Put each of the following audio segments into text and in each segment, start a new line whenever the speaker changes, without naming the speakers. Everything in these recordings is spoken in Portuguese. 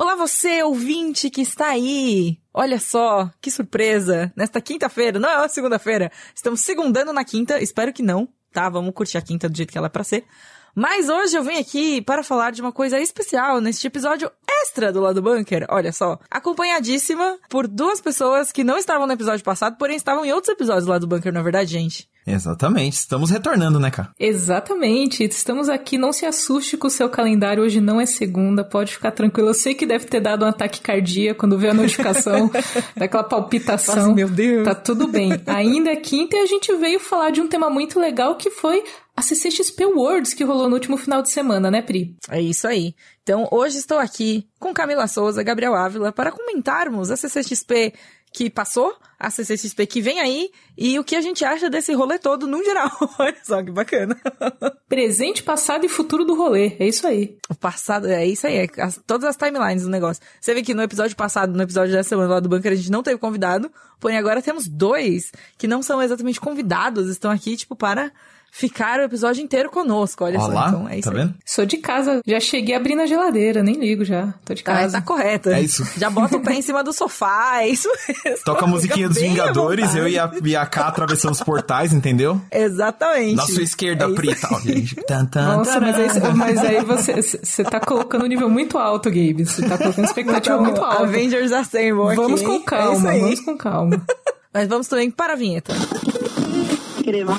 Olá você, ouvinte que está aí! Olha só, que surpresa! Nesta quinta-feira, não é segunda-feira, estamos segundando na quinta, espero que não, tá? Vamos curtir a quinta do jeito que ela é pra ser. Mas hoje eu vim aqui para falar de uma coisa especial neste episódio extra do Lado Bunker. Olha só, acompanhadíssima por duas pessoas que não estavam no episódio passado, porém estavam em outros episódios do Lado Bunker, na é verdade, gente.
Exatamente, estamos retornando, né, cara?
Exatamente, estamos aqui, não se assuste com o seu calendário, hoje não é segunda, pode ficar tranquilo. Eu sei que deve ter dado um ataque cardíaco quando vê a notificação, daquela palpitação. Nossa,
meu Deus.
Tá tudo bem. Ainda é quinta e a gente veio falar de um tema muito legal que foi a CCXP Worlds que rolou no último final de semana, né, Pri?
É isso aí. Então, hoje estou aqui com Camila Souza, Gabriel Ávila, para comentarmos a CCXP que passou, a CCXP que vem aí e o que a gente acha desse rolê todo no geral. Olha só que bacana.
Presente, passado e futuro do rolê. É isso aí.
O passado, é isso aí. É as, todas as timelines do negócio. Você vê que no episódio passado, no episódio dessa semana lá do bunker, a gente não teve convidado. Porém, agora temos dois que não são exatamente convidados, estão aqui, tipo, para ficar o episódio inteiro conosco, olha
Olá,
só.
Então é isso tá vendo?
Sou de casa, já cheguei abrindo a geladeira, nem ligo já. Tô de casa.
Ah, tá correto.
É isso.
Já bota o pé em cima do sofá, é isso mesmo.
Toca a musiquinha dos Vingadores, eu e a, e a K atravessando os portais, entendeu?
Exatamente.
Na sua esquerda, é Pri, tal, gente. Tan,
tan, Nossa, mas aí, mas aí você, você tá colocando um nível muito alto, Gabe. Você tá colocando expectativa então, muito alta.
Avengers Assemble
Vamos
aqui.
com calma, é vamos com calma.
Mas vamos também para a vinheta. Queremos.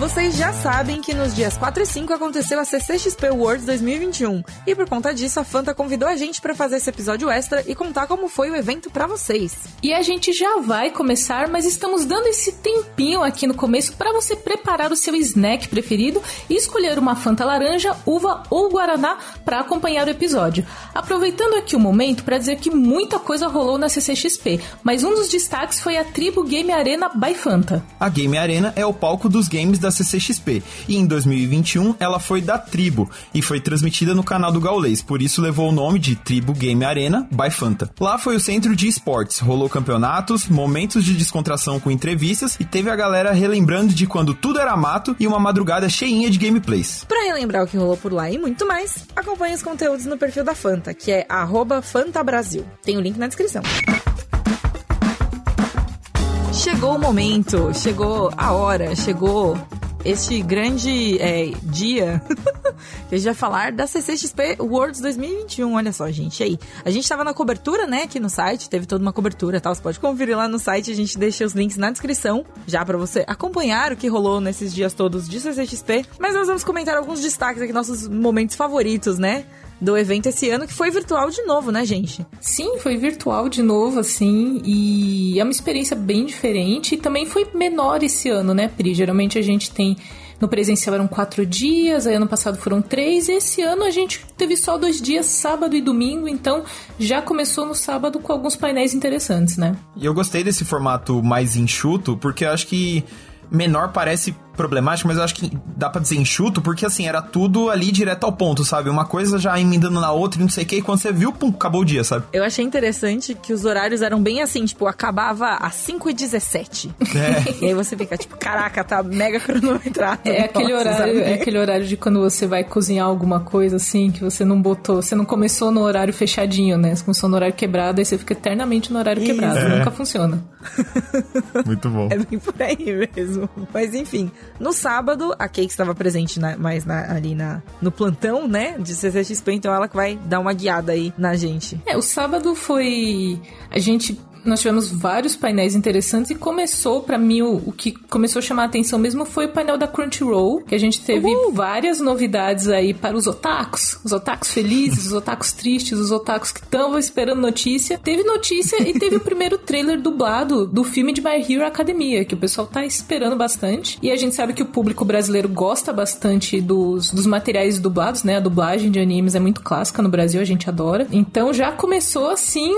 Vocês já sabem que nos dias 4 e 5 aconteceu a CCXP Awards 2021 e por conta disso a Fanta convidou a gente para fazer esse episódio extra e contar como foi o evento para vocês.
E a gente já vai começar, mas estamos dando esse tempinho aqui no começo para você preparar o seu snack preferido e escolher uma Fanta laranja, uva ou guaraná para acompanhar o episódio. Aproveitando aqui o momento para dizer que muita coisa rolou na CCXP, mas um dos destaques foi a Tribo Game Arena by Fanta.
A Game Arena é o palco dos games da CCXP e em 2021 ela foi da Tribo e foi transmitida no canal do Gaulês, por isso levou o nome de Tribo Game Arena by Fanta. Lá foi o centro de esportes, rolou campeonatos, momentos de descontração com entrevistas e teve a galera relembrando de quando tudo era mato e uma madrugada cheinha de gameplays.
Para relembrar o que rolou por lá e muito mais, acompanhe os conteúdos no perfil da Fanta, que é @fantabrasil. Tem o link na descrição. Chegou o momento, chegou a hora, chegou este grande é, dia que a gente vai falar da CCXP Worlds 2021. Olha só, gente, aí. A gente tava na cobertura, né, aqui no site, teve toda uma cobertura tal. Você pode conferir lá no site, a gente deixa os links na descrição, já para você acompanhar o que rolou nesses dias todos de CCXP. Mas nós vamos comentar alguns destaques aqui, nossos momentos favoritos, né? Do evento esse ano, que foi virtual de novo, né, gente?
Sim, foi virtual de novo, assim, e é uma experiência bem diferente. E também foi menor esse ano, né, Pri? Geralmente a gente tem. No presencial eram quatro dias, aí ano passado foram três, e esse ano a gente teve só dois dias, sábado e domingo, então já começou no sábado com alguns painéis interessantes, né?
E eu gostei desse formato mais enxuto, porque eu acho que menor parece problemático, mas eu acho que dá pra dizer enxuto, porque assim, era tudo ali direto ao ponto, sabe? Uma coisa já emendando na outra e não sei o que, e quando você viu, pum, acabou o dia, sabe?
Eu achei interessante que os horários eram bem assim, tipo, acabava às 5h17. É. e aí você fica, tipo, caraca, tá mega cronometrado.
É aquele horário, sabe? é aquele horário de quando você vai cozinhar alguma coisa assim, que você não botou, você não começou no horário fechadinho, né? Você começou no horário quebrado, aí você fica eternamente no horário Isso. quebrado. É. Nunca funciona.
Muito bom.
É bem por aí mesmo. Mas enfim, no sábado, a Cake estava presente na, mais na, ali na, no plantão, né? De CCXP, então ela que vai dar uma guiada aí na gente.
É, o sábado foi. A gente nós tivemos vários painéis interessantes e começou, para mim, o, o, que começou a chamar a atenção mesmo foi o painel da Crunchyroll, que a gente teve Uhul. várias novidades aí para os otakus, os otakus felizes, os otakus tristes, os otakus que estavam esperando notícia. Teve notícia e teve o primeiro trailer dublado do filme de My Hero Academia, que o pessoal tá esperando bastante. E a gente sabe que o público brasileiro gosta bastante dos, dos materiais dublados, né? A dublagem de animes é muito clássica no Brasil, a gente adora. Então já começou assim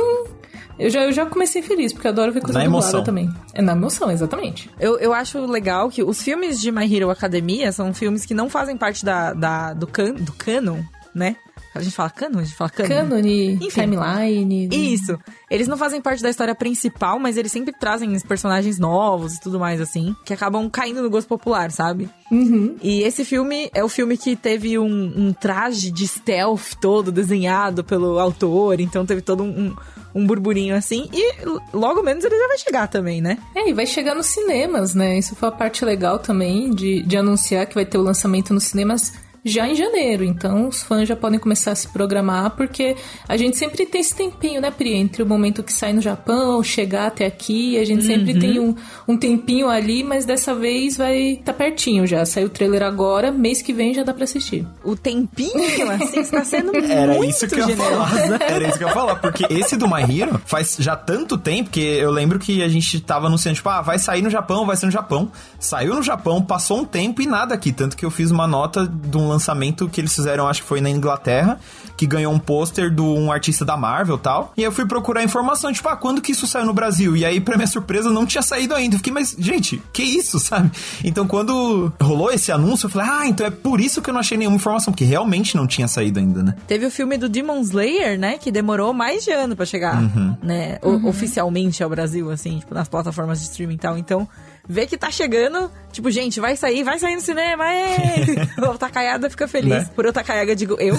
eu já, eu já comecei feliz, porque eu adoro ver coisa na dublada emoção. também. É na emoção, exatamente.
Eu, eu acho legal que os filmes de My Hero Academia são filmes que não fazem parte da, da do, can, do canon né? A gente fala canon, a gente fala canon.
Cânone,
Enfim.
timeline.
Isso. Eles não fazem parte da história principal, mas eles sempre trazem os personagens novos e tudo mais, assim, que acabam caindo no gosto popular, sabe?
Uhum.
E esse filme é o filme que teve um, um traje de stealth todo desenhado pelo autor, então teve todo um, um, um burburinho assim. E logo menos ele já vai chegar também, né?
É, e vai chegar nos cinemas, né? Isso foi a parte legal também de, de anunciar que vai ter o lançamento nos cinemas já em janeiro. Então os fãs já podem começar a se programar, porque a gente sempre tem esse tempinho, né, Pri? Entre o momento que sai no Japão, chegar até aqui, a gente sempre tem um, um tempinho ali, mas dessa vez vai tá pertinho já. Saiu o trailer agora, mês que vem já dá pra assistir.
O tempinho, assim, está sendo
Era
muito
isso que eu ia falar. Era isso que eu ia falar. Porque esse do My Hero faz já tanto tempo que eu lembro que a gente tava anunciando, tipo, ah, vai sair no Japão, vai ser no Japão. Saiu no Japão, passou um tempo e nada aqui. Tanto que eu fiz uma nota de um lançamento que eles fizeram, acho que foi na Inglaterra, que ganhou um pôster de um artista da Marvel e tal. E aí eu fui procurar informação, tipo, ah, quando que isso saiu no Brasil? E aí, pra minha surpresa, não tinha saído ainda. Eu fiquei, mas, gente, que isso, sabe? Então, quando rolou esse anúncio, eu falei, ah, então é por isso que eu não achei nenhuma informação, porque realmente não tinha saído ainda, né?
Teve o filme do Demon Slayer, né? Que demorou mais de ano pra chegar, né? o- Oficialmente ao Brasil, assim, tipo, nas plataformas de streaming e tal. Então, ver que tá chegando, tipo, gente, vai sair, vai sair no cinema, é! o Takayada fica feliz.
Né?
Por o Takayada, digo eu.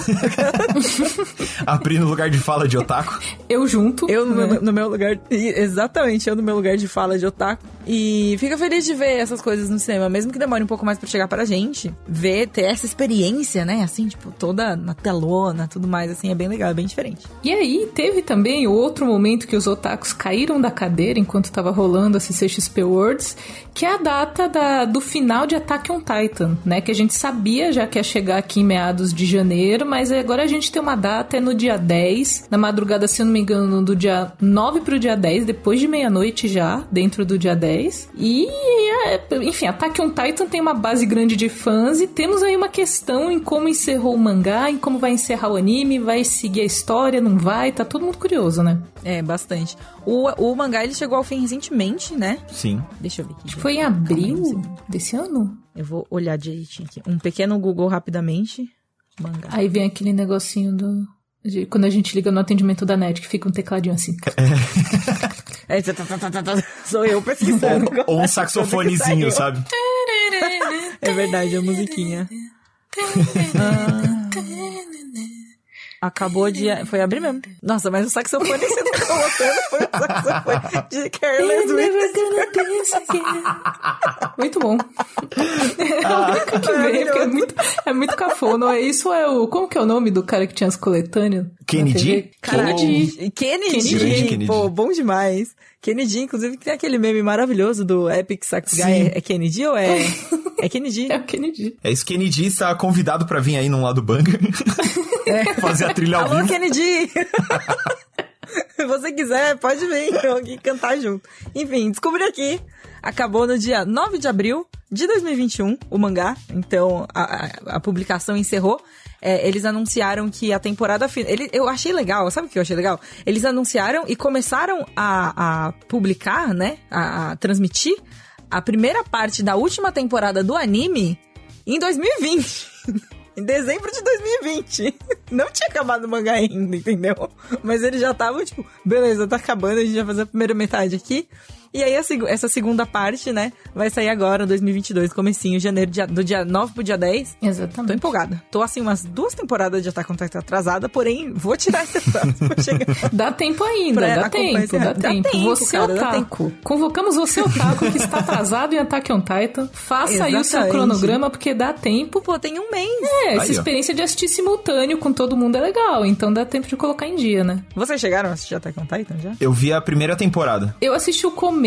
A Pri no lugar de fala de otaku.
Eu junto.
eu no,
né?
meu, no meu lugar. e- Exatamente, eu no meu lugar de fala de otaku. E fica feliz de ver essas coisas no cinema, mesmo que demore um pouco mais pra chegar pra gente. Ver, ter essa experiência, né? Assim, tipo, toda na telona, tudo mais, assim, é bem legal, é bem diferente.
E aí, teve também o outro momento que os otakus caíram da cadeira enquanto tava rolando a CCXP Worlds, que é a data da, do final de Attack on Titan, né? Que a gente sabia já que ia chegar aqui em meados de janeiro, mas agora a gente tem uma data, é no dia 10, na madrugada, se eu não me engano, do dia 9 pro dia 10, depois de meia-noite já, dentro do dia 10. E, é, enfim, Attack on Titan tem uma base grande de fãs e temos aí uma questão em como encerrou o mangá, em como vai encerrar o anime, vai seguir a história, não vai, tá todo mundo curioso, né?
É, bastante. O, o mangá, ele chegou ao fim recentemente, né?
Sim.
Deixa eu ver aqui.
Foi em
Calma
abril
segundo.
desse ano?
Eu vou olhar direitinho aqui. Um pequeno Google rapidamente. Mangá.
Aí vem aquele negocinho do. de quando a gente liga no atendimento da net, que fica um tecladinho assim.
É, tá, tá, tá. Sou eu pesquisando.
Ou um saxofonezinho, sabe?
É verdade, a musiquinha. Ah, acabou de. Foi abrir mesmo. Nossa, mas o saxofone que você tá colocando foi o saxofone de Careless Whisper.
Muito bom. É a única que veio, porque é muito, é muito cafona. Isso é o. Como que é o nome do cara que tinha as coletâneas?
Kennedy?
Kennedy. Kennedy.
Grande Kennedy.
Pô, bom demais. Kennedy, inclusive, tem aquele meme maravilhoso do Epic Sax Guy. É, é Kennedy ou é. É Kennedy?
É o Kennedy.
É isso, Kennedy está convidado pra vir aí num lado banga. Fazer a trilha ao
Alô,
vivo.
Kennedy! Se você quiser, pode vir aqui cantar junto. Enfim, descobri aqui. Acabou no dia 9 de abril de 2021, o mangá. Então, a, a- a publicação encerrou. É, eles anunciaram que a temporada final. Eu achei legal, sabe o que eu achei legal? Eles anunciaram e começaram a, a publicar, né? A, a transmitir a primeira parte da última temporada do anime em 2020. Em dezembro de 2020. Não tinha acabado o mangá ainda, entendeu? Mas eles já estavam, tipo, beleza, tá acabando, a gente vai fazer a primeira metade aqui. E aí, a essa segunda parte, né, vai sair agora, 2022, comecinho, janeiro, dia- do dia 9 pro dia 10. Tô
Exatamente.
empolgada. Tô, assim, umas duas temporadas de Attack on Titan atrasada, porém, vou tirar esse prazo pra chegar.
Dá tempo ainda,
Pra
dá tempo, dá,
dá
tempo.
tempo,
Você
cara, dá
otaku. Convocamos você otaku que está atrasado em Attack on Titan. Faça aí o seu
Exatamente.
cronograma, porque dá tempo.
Pô, tem um mês.
É, essa
Aí, ó.
experiência de assistir simultâneo com todo mundo é legal, então dá tempo de colocar em dia, né?
Vocês chegaram a assistir Attack on Titan já?
Eu vi a primeira temporada.
Eu assisti o começo,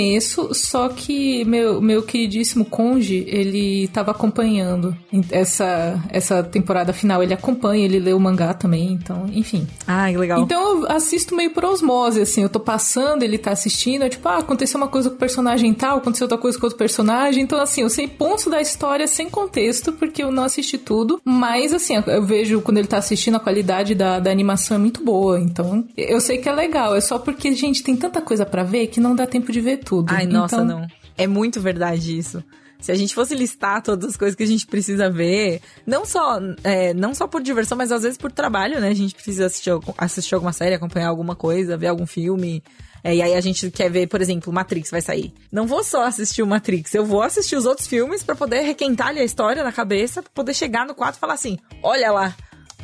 só que meu, meu queridíssimo Conge, ele tava acompanhando essa, essa temporada final. Ele acompanha, ele lê o mangá também, então, enfim.
Ai, que legal.
Então eu assisto meio por osmose, assim. Eu tô passando, ele tá assistindo, é tipo, ah, aconteceu uma coisa com o personagem tal, aconteceu outra coisa com outro personagem. Então, assim, eu sei pontos da história sem contexto, porque eu não assisti tudo. Mas, assim, eu vejo quando ele tá assistindo, a qualidade da, da animação é muito boa. Então, eu sei que é legal. É só porque, gente, tem tanta coisa pra ver que não dá tempo de ver tudo.
Ai, nossa,
Então,
não. É muito verdade isso. Se a gente fosse listar todas as coisas que a gente precisa ver, não só, é, não só por diversão, mas às vezes por trabalho, né? A gente precisa assistir, assistir alguma série, acompanhar alguma coisa, ver algum filme. É, e aí a gente quer ver, por exemplo, Matrix vai sair. Não vou só assistir o Matrix, eu vou assistir os outros filmes para poder requentar ali a história na cabeça, pra poder chegar no quarto e falar assim: olha lá.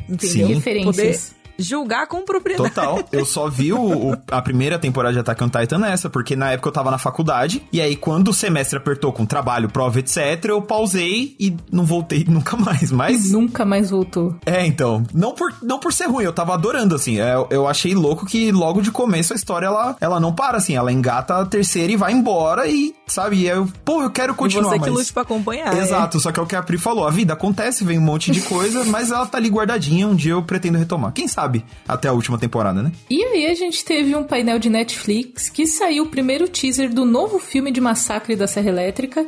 Entendeu?
Sim.
Poder julgar com propriedade.
Total. Eu só vi o, o, a primeira temporada de Attack on Titan nessa, porque na época eu tava na faculdade, e aí quando o semestre apertou com trabalho, prova, etc., eu pausei e não voltei nunca mais. Mas.
E nunca mais voltou.
É, então. Não por, não por ser ruim, eu tava adorando, assim. Eu, é, eu achei louco que logo de começo a história, ela, ela não para, assim. Ela engata a terceira e vai embora e, sabe, e eu, pô, eu quero continuar.
E você
mas...
que lute pra acompanhar.
Exato, é. só que é o que a Pri falou. A vida acontece, vem um monte de coisa, mas ela tá ali guardadinha, um dia eu pretendo retomar. Quem sabe até a última temporada, né?
E aí a gente teve um painel de Netflix que saiu o primeiro teaser do novo filme de Massacre da Serra Elétrica.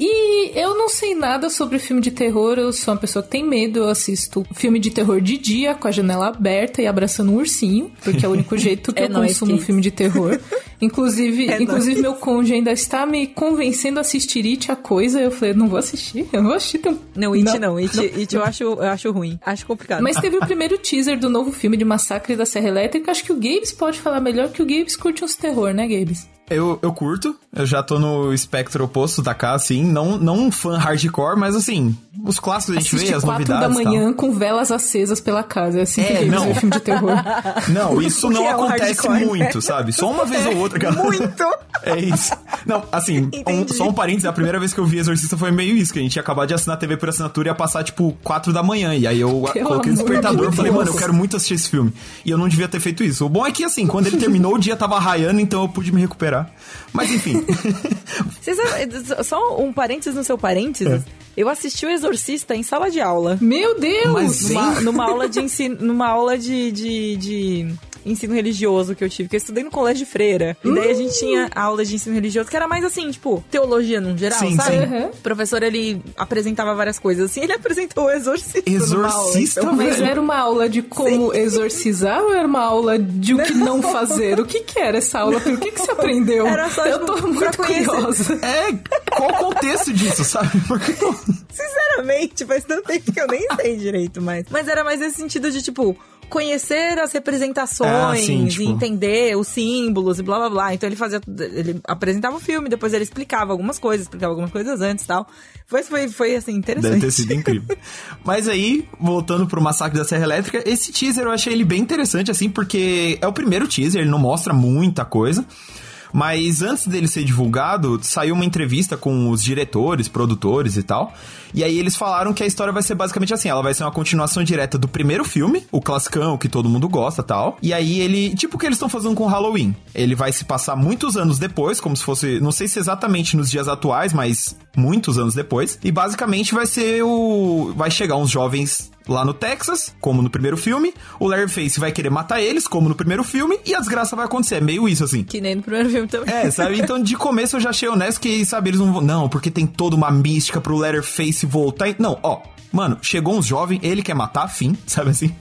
E eu não sei nada sobre filme de terror, eu sou uma pessoa que tem medo, eu assisto filme de terror de dia, com a janela aberta e abraçando um ursinho, porque é o único jeito que é eu consumo um filme de terror. Inclusive, é inclusive meu cônjuge ainda está me convencendo a assistir It, a coisa, eu falei, não vou assistir, eu não vou assistir. Tem...
Não, It não, não. It, não. It eu, acho, eu acho ruim, acho complicado.
Mas teve o primeiro teaser do novo filme de Massacre da Serra Elétrica, acho que o Gabes pode falar melhor, que o Gabes curte uns terror, né, Gabes?
Eu, eu curto, eu já tô no espectro oposto da cá, assim, não, não um fã hardcore, mas assim, os clássicos a gente Assiste vê, as novidades.
da manhã com velas acesas pela casa, é assim é, que não. filme de terror.
Não, isso não é acontece um muito, sabe? Só uma vez ou outra,
galera. Muito!
É isso. Não, assim, um, só um parênteses, a primeira vez que eu vi Exorcista foi meio isso, que a gente ia acabar de assinar a TV por assinatura e ia passar, tipo, 4 da manhã. E aí eu Pelo coloquei o despertador e falei, mano, eu quero muito assistir esse filme. E eu não devia ter feito isso. O bom é que, assim, quando ele terminou, o dia tava raiando, então eu pude me recuperar. Mas enfim.
só um parênteses no seu parênteses. É. Eu assisti o Exorcista em sala de aula.
Meu Deus! Mas,
numa, numa aula de ensino, numa aula de, de, de ensino religioso que eu tive, que eu estudei no colégio de freira. E daí a gente tinha aula de ensino religioso que era mais assim, tipo, teologia num geral, sim, sabe? Sim. Uhum. O professor, ele apresentava várias coisas assim, ele apresentou o exorcista.
Exorcista,
aula, então, Mas era uma aula de como sim. exorcizar ou era uma aula de o que não fazer? O que que era essa aula? O que que você aprendeu?
Era só,
eu tô muito curiosa.
É, qual o contexto disso, sabe? Porque...
Sinceramente, faz tanto tempo que eu nem sei direito mais. Mas era mais nesse sentido de, tipo, conhecer as representações ah, sim, tipo... e entender os símbolos e blá blá blá. Então ele fazia. Ele apresentava o filme, depois ele explicava algumas coisas, explicava algumas coisas antes e tal. Foi, foi, foi assim, interessante.
Deve ter sido incrível. Mas aí, voltando pro Massacre da Serra Elétrica, esse teaser eu achei ele bem interessante, assim, porque é o primeiro teaser, ele não mostra muita coisa. Mas antes dele ser divulgado, saiu uma entrevista com os diretores, produtores e tal. E aí eles falaram que a história vai ser basicamente assim: ela vai ser uma continuação direta do primeiro filme, o classicão, que todo mundo gosta tal. E aí ele, tipo o que eles estão fazendo com Halloween. Ele vai se passar muitos anos depois, como se fosse, não sei se exatamente nos dias atuais, mas muitos anos depois. E basicamente vai ser o. Vai chegar uns jovens lá no Texas, como no primeiro filme. O Larry Face vai querer matar eles, como no primeiro filme, e a desgraça vai acontecer. É meio isso, assim.
Que nem no primeiro filme também.
É, sabe? Então, de começo eu já achei honesto que, sabe, eles não vão. Não, porque tem toda uma mística pro Leatherface voltar. Não, ó. Mano, chegou um jovem, ele quer matar, fim, sabe assim?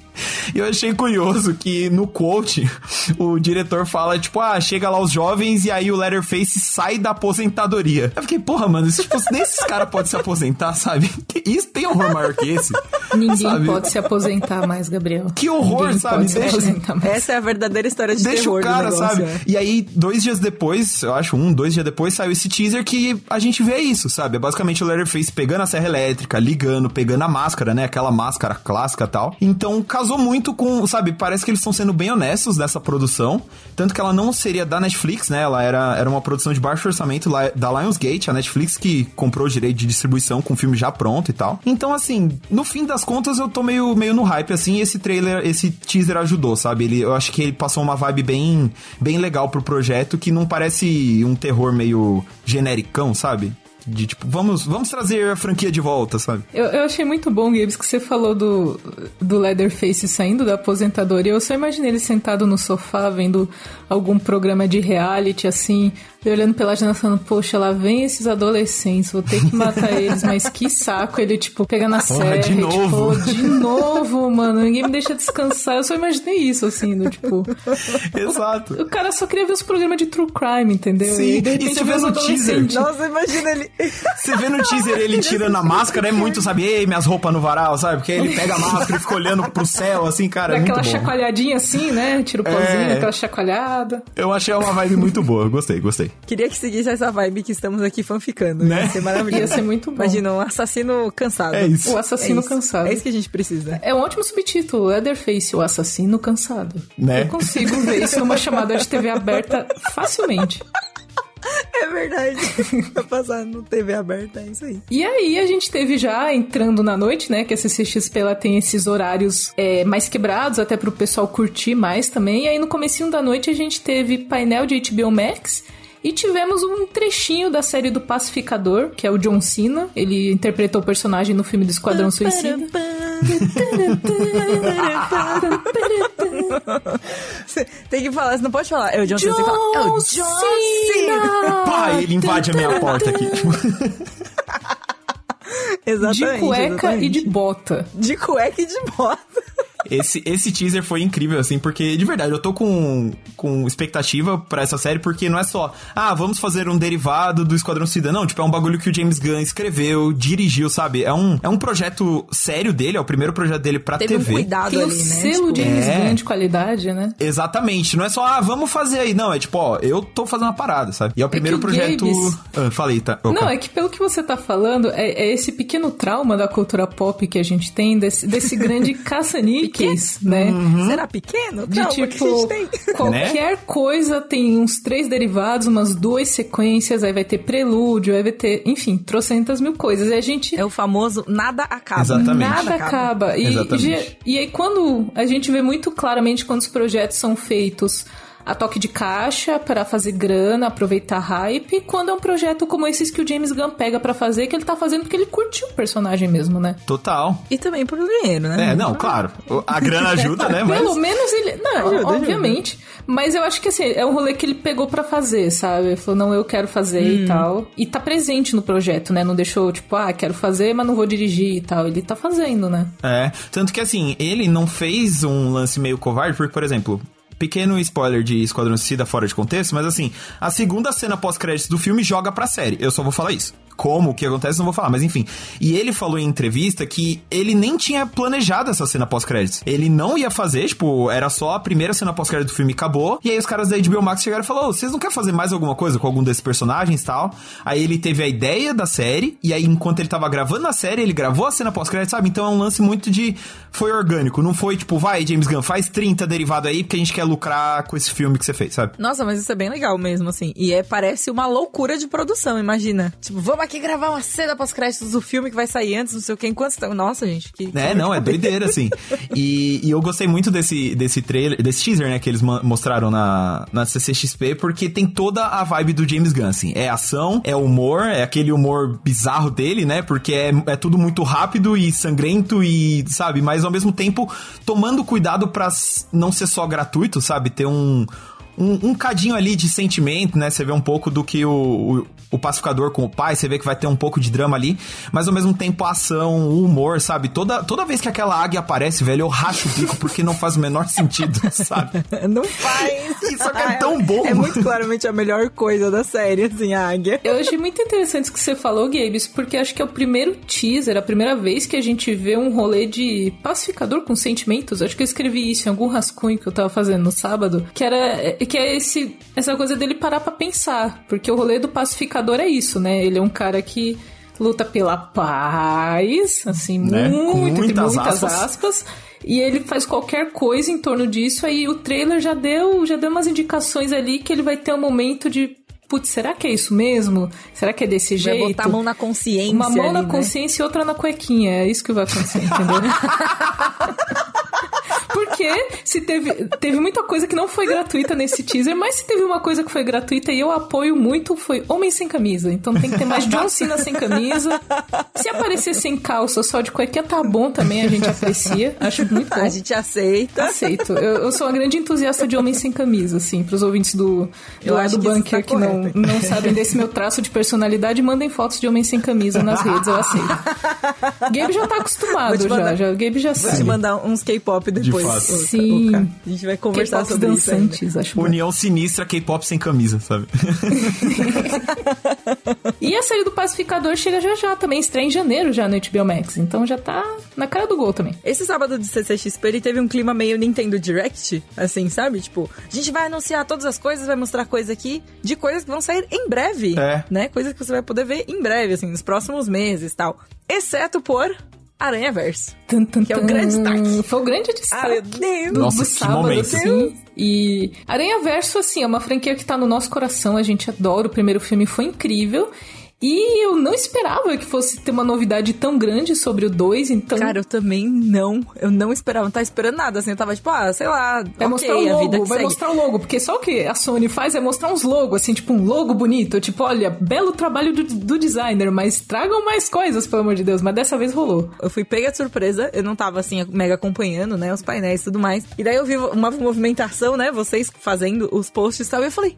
E eu achei curioso que no quote o diretor fala, tipo, ah, chega lá os jovens e aí o Letterface sai da aposentadoria. Eu fiquei, porra, mano, tipo, nem esses caras podem se aposentar, sabe? Isso tem horror maior que esse.
Ninguém sabe? pode se aposentar mais, Gabriel.
Que horror,
Ninguém
sabe?
Deixa...
Essa é a verdadeira história de
Deixa
terror
o cara,
negócio,
sabe?
É.
E aí, dois dias depois, eu acho, um, dois dias depois, saiu esse teaser que a gente vê isso, sabe? É basicamente o Letterface pegando a serra elétrica, ligando, pegando a máscara, né? Aquela máscara clássica e tal. Então, casou muito com sabe, parece que eles estão sendo bem honestos dessa produção. Tanto que ela não seria da Netflix, né? Ela era, era uma produção de baixo orçamento da Lionsgate, a Netflix que comprou o direito de distribuição com o filme já pronto e tal. Então, assim, no fim das contas, eu tô meio, meio no hype, assim, esse trailer, esse teaser ajudou, sabe? Ele, eu acho que ele passou uma vibe bem, bem legal pro projeto, que não parece um terror meio genericão, sabe? De tipo, vamos, vamos trazer a franquia de volta, sabe?
Eu, eu achei muito bom, Gibbs, que você falou do, do Leatherface saindo da aposentadoria. Eu só imaginei ele sentado no sofá vendo algum programa de reality, assim, Eu olhando pela janela falando, poxa, lá vem esses adolescentes, vou ter que matar eles, mas que saco. Ele, tipo, pegando a
Porra,
serra
de
e,
novo.
tipo, de novo, mano, ninguém me deixa descansar. Eu só imaginei isso, assim, do tipo.
Exato.
O cara só queria ver os programas de true crime, entendeu?
Sim,
e de
e
repente
você vê no teaser.
Nossa, imagina ele.
Você vê no teaser ele tirando a máscara, é muito, sabe? Ei, minhas roupas no varal, sabe? Porque ele pega a máscara e fica olhando pro céu, assim, cara, é
Dá aquela
bom.
chacoalhadinha assim, né? Tira o pozinho,
É.
aquela chacoalhada.
Eu achei uma vibe muito boa, gostei, gostei.
Queria que seguisse essa vibe que estamos aqui fanficando.
Né?
Ia ser maravilhoso.
Ia ser muito bom.
Imagina, um assassino cansado.
É isso.
O assassino
É isso.
cansado.
É isso que a gente precisa.
É um ótimo subtítulo, Leatherface, o assassino cansado.
Né?
Eu consigo ver isso numa chamada de TV aberta facilmente.
É verdade. Vai passar no TV aberta, é isso aí.
E aí a gente teve já entrando na noite, né? Que a CCXP ela tem esses horários é, mais quebrados, até pro pessoal curtir mais também. E aí no comecinho da noite a gente teve painel de HBO Max. E tivemos um trechinho da série do Pacificador, que é o John Cena. Ele interpretou o personagem no filme do Esquadrão Suicida.
Tem que falar, você não pode falar. É o John Cena. Tem que falar, é o John Cena.
Pá, ele invade a minha porta aqui. Tipo,
De
Exatamente.
cueca
exatamente.
e de bota.
De cueca e de bota.
Esse, esse teaser foi incrível, assim, porque, de verdade, eu tô com, com expectativa pra essa série, porque não é só, ah, vamos fazer um derivado do Esquadrão Suicida. Não, tipo, é um bagulho que o James Gunn escreveu, dirigiu, sabe? É um, é um projeto sério dele, é o primeiro projeto dele pra
Teve um
TV.
cuidado
Tem o
ali, né?
selo de
Tipo,
James
É.
Gunn de qualidade, né?
Exatamente, não é só, ah, vamos fazer aí. Não, é tipo, ó, eu tô fazendo uma parada, sabe? E é o primeiro
que o
projeto.
Gabes-
Ah, falei, tá? Opa.
Não, é que pelo que você tá falando, é, é esse pequeno trauma da cultura pop que a gente tem, desse, desse grande caça-níqueis, né?
Será pequeno?
De
Não, porque a
tipo,
gente tem.
qualquer coisa tem uns três derivados, umas duas sequências, aí vai ter prelúdio, aí vai ter, enfim, trocentas mil coisas. E a gente
É o famoso nada acaba.
Exatamente.
Nada acaba. E,
Exatamente.
ge- e aí, quando a gente vê muito claramente quando os projetos são feitos a toque de caixa para fazer grana, aproveitar hype, quando é um projeto como esses que o James Gunn pega pra fazer, que ele tá fazendo porque ele curtiu o personagem mesmo, né?
Total.
E também por dinheiro, né?
É, não, claro. A grana ajuda, né? Mas.
Pelo menos ele. Não,
Ajuda,
obviamente. Mas eu acho que assim, é um rolê que ele pegou pra fazer, sabe? Ele falou, não, eu quero fazer
Hum.
e tal. E tá presente no projeto, né? Não deixou, tipo, ah, quero fazer, mas não vou dirigir e tal. Ele tá fazendo, né?
É, tanto que assim, ele não fez um lance meio covarde, porque, por exemplo, pequeno spoiler de Esquadrão Suicida fora de contexto, mas assim, a segunda cena pós-créditos do filme joga pra série. Eu só vou falar isso. Como, o que acontece, não vou falar, mas enfim. E ele falou em entrevista que ele nem tinha planejado essa cena pós-créditos. Ele não ia fazer, tipo, era só a primeira cena pós-crédito do filme acabou. E aí os caras da HBO Max chegaram e falaram: "Ô, vocês não querem fazer mais alguma coisa com algum desses personagens e tal? Aí ele teve a ideia da série, e aí enquanto ele tava gravando a série, ele gravou a cena pós-crédito, sabe? Então é um lance muito de. Foi orgânico, não foi tipo, vai, James Gunn, faz 30 derivado aí, porque a gente quer lucrar com esse filme que você fez, sabe?
Nossa, mas isso é bem legal mesmo, assim. E é, parece uma loucura de produção, imagina. Tipo, vamos aqui gravar uma cena pós-créditos do filme que vai sair antes, não sei o que, enquanto estão. Nossa, gente, que.
É, não, é doideira, assim. E, e eu gostei muito desse, desse trailer, desse teaser, né, que eles mostraram na, na CCXP, porque tem toda a vibe do James Gunn, assim. É ação, é humor, é aquele humor bizarro dele, né, porque é, é tudo muito rápido e sangrento e, sabe, mas ao mesmo tempo tomando cuidado pra s- não ser só gratuito, sabe, ter um... Um, um cadinho ali de sentimento, né? Você vê um pouco do que o, o, o pacificador com o pai, você vê que vai ter um pouco de drama ali, mas ao mesmo tempo a ação, o humor, sabe? Toda, toda vez que aquela águia aparece, velho, eu racho o bico porque não faz o menor sentido, sabe?
Não faz.
Isso que é tão bom.
É muito claramente a melhor coisa da série, assim, a águia.
Eu achei muito interessante isso que você falou, Gabes, porque acho que é o primeiro teaser, a primeira vez que a gente vê um rolê de pacificador com sentimentos. Acho que eu escrevi isso em algum rascunho que eu tava fazendo no sábado, que era que é esse essa coisa dele parar pra pensar, porque o rolê do pacificador é isso, né? Ele é um cara que luta pela paz, assim,
Né?
Muito, entre
muitas
muitas
aspas.
aspas. E ele faz qualquer coisa em torno disso. Aí o trailer já deu, já deu umas indicações ali que ele vai ter um momento de. Putz, será que é isso mesmo? Será que é desse
Vai
jeito?
botar a mão na consciência.
Uma mão
ali,
na
né?
consciência e outra na cuequinha. É isso que vai acontecer, entendeu? Porque se teve, teve muita coisa que não foi gratuita nesse teaser, mas se teve uma coisa que foi gratuita e eu apoio muito, foi Homem Sem Camisa. Então tem que ter mais John Cena sem camisa. Se aparecer sem calça, só de cueca, tá bom também, a gente aprecia. Acho muito bom.
A gente aceita.
Aceito. Eu, eu sou uma grande entusiasta de Homem Sem Camisa, assim, pros ouvintes do, do lado bunker
tá
que não, não sabem desse meu traço de personalidade, mandem fotos de Homem Sem Camisa nas redes, eu aceito. Gabe já tá acostumado, já, já. Gabe já
Vou te
sabe.
mandar uns K-pop depois. Oca,
Sim.
Oca. A gente vai conversar sobre isso ainda.
dançantes, acho bom.
União sinistra, K-pop sem camisa, sabe?
E a série do Pacificador chega já já também, estreia em janeiro já no HBO Max. Então já tá na cara do gol também.
Esse sábado de CCXP, ele teve um clima meio Nintendo Direct, assim, sabe? Tipo, a gente vai anunciar todas as coisas, vai mostrar coisa aqui de coisas que vão sair em breve.
É.
Né? Coisas que você vai poder ver em breve, assim, nos próximos meses e tal. Exceto por Aranha Verso.
Tum, tum,
Que é o grande destaque.
Foi o grande destaque.
Ah, meu Deus!
do,
Nossa,
do
que
sábado,
momento.
assim. E Aranha Verso, assim, é uma franquia que tá no nosso coração, a gente adora. O primeiro filme foi incrível. E eu não esperava que fosse ter uma novidade tão grande sobre o 2, então.
Cara, eu também não. Eu não esperava, não tava esperando nada, assim. Eu tava tipo, ah, sei lá,
Vai
ok,
mostrar o logo, vai
segue.
mostrar o logo, porque só o que a Sony faz é mostrar uns logos, assim, tipo um logo bonito, tipo, olha, belo trabalho do, do designer, mas tragam mais coisas, pelo amor de Deus, mas dessa vez rolou.
Eu fui pega de surpresa, eu não tava assim, mega acompanhando, né, os painéis e tudo mais. E daí eu vi uma movimentação, né, vocês fazendo os posts e tal, e eu falei,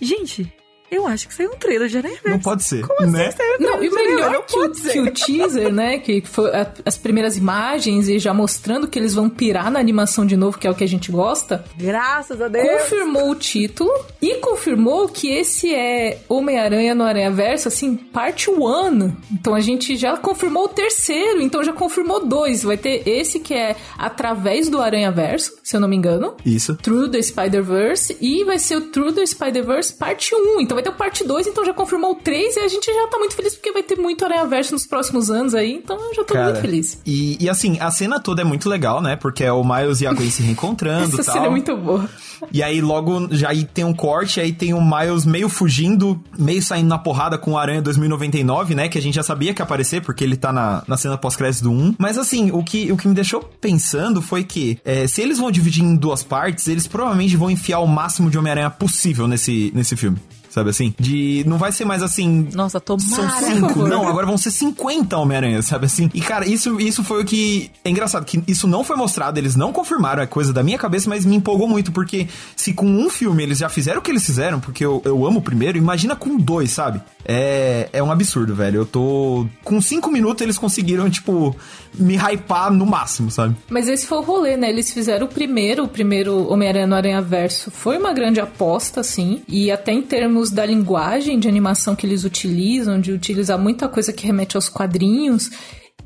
gente, eu acho que saiu um trailer de Aranha
Não
Verso.
pode ser,
Como assim
né?
saiu um
Não, e o melhor que o,
Não
que o teaser, né? Que foi a- as primeiras imagens e já mostrando que eles vão pirar na animação de novo, que é o que a gente gosta,
Graças a Deus.
confirmou o título e confirmou que esse é Homem-Aranha no Aranha Verso, assim, parte 1. Então a gente já confirmou o terceiro, então já confirmou dois. Vai ter esse que é através do Aranha Verso, se eu não me engano.
Isso.
Through the Spider-Verse e vai ser o Through the Spider-Verse parte 1. Então vai ter o parte 2, então já confirmou o 3 e a gente já tá muito feliz porque vai ter muito Aranha Verso nos próximos anos aí, então eu já tô
Cara,
muito feliz.
E, e assim, a cena toda é muito legal, né? Porque é o Miles e a Gwen se reencontrando
Essa
tal.
cena é muito boa.
E aí logo já aí tem um corte, aí tem o Miles meio fugindo, meio saindo na porrada com o Aranha 2099, né? Que a gente já sabia que ia aparecer, porque ele tá na, na cena pós-crédito do 1. Mas assim, o que, o que me deixou pensando foi que é, se eles vão dividir em duas partes, eles provavelmente vão enfiar o máximo de Homem-Aranha possível nesse, nesse filme. Sabe assim? De. Não vai ser mais assim.
Nossa,
São
tomara.
por
cinco, não, agora vão ser 50 Homem-Aranha, sabe assim? E cara, isso, isso foi o que. É engraçado, que isso não foi mostrado, eles não confirmaram, é coisa da minha cabeça, mas me empolgou muito, porque se com um filme eles já fizeram o que eles fizeram, porque eu, eu amo o primeiro, imagina com dois, sabe? É, é um absurdo, velho. Eu tô. Com cinco minutos eles conseguiram, tipo, me hypar no máximo, sabe?
Mas esse foi o rolê, né? Eles fizeram o primeiro, o primeiro Homem-Aranha no Aranha Verso. Foi uma grande aposta, assim. E até em termos da linguagem de animação que eles utilizam, de utilizar muita coisa que remete aos quadrinhos.